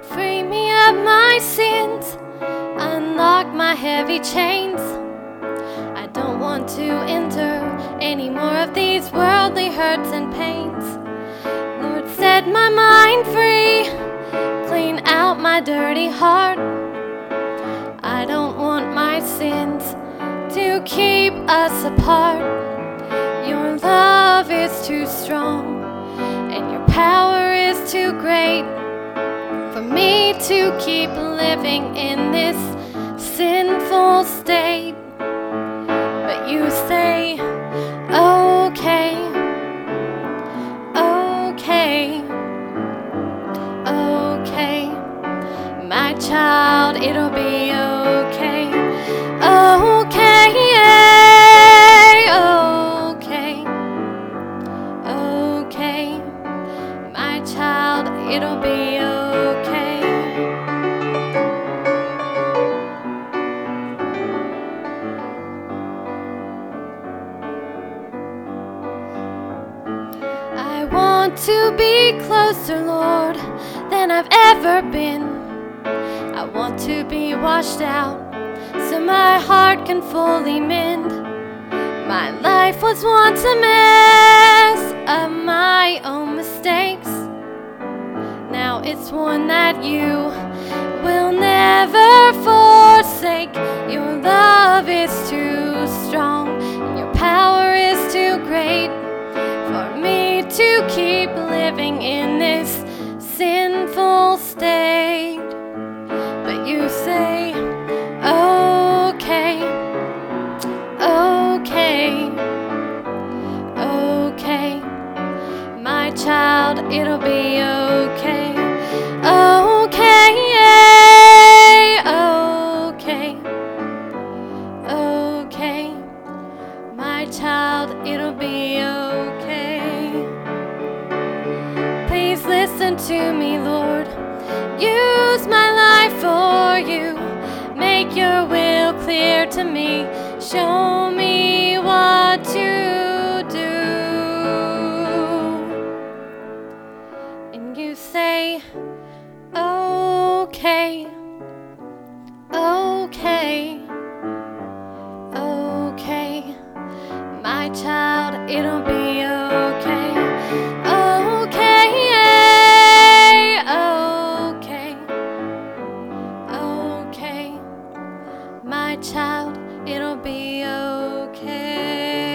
would free me of my sins, unlock my heavy chains. I don't want to enter any more of these worldly hurts and pains. Lord, set my mind free, clean out my dirty heart. I don't want my sins to keep us apart. Your love is too strong, and your power is too great for me to keep living in this sinful state. But you say, okay, okay, okay, my child, it'll be okay, okay, okay, okay, my child, it'll be okay. Want to be closer, Lord, than I've ever been. I want to be washed out so my heart can fully mend. My life was once a mess of my own mistakes. Now it's one that you will never forsake. Your love is too living in this sinful state. But you say, okay, okay, okay, my child, it'll be okay, okay, okay, okay, my child, it'll be okay. To me, Lord. Use my life for you. Make your will clear to me. Show me what to do. And you say, okay, child, it'll be okay.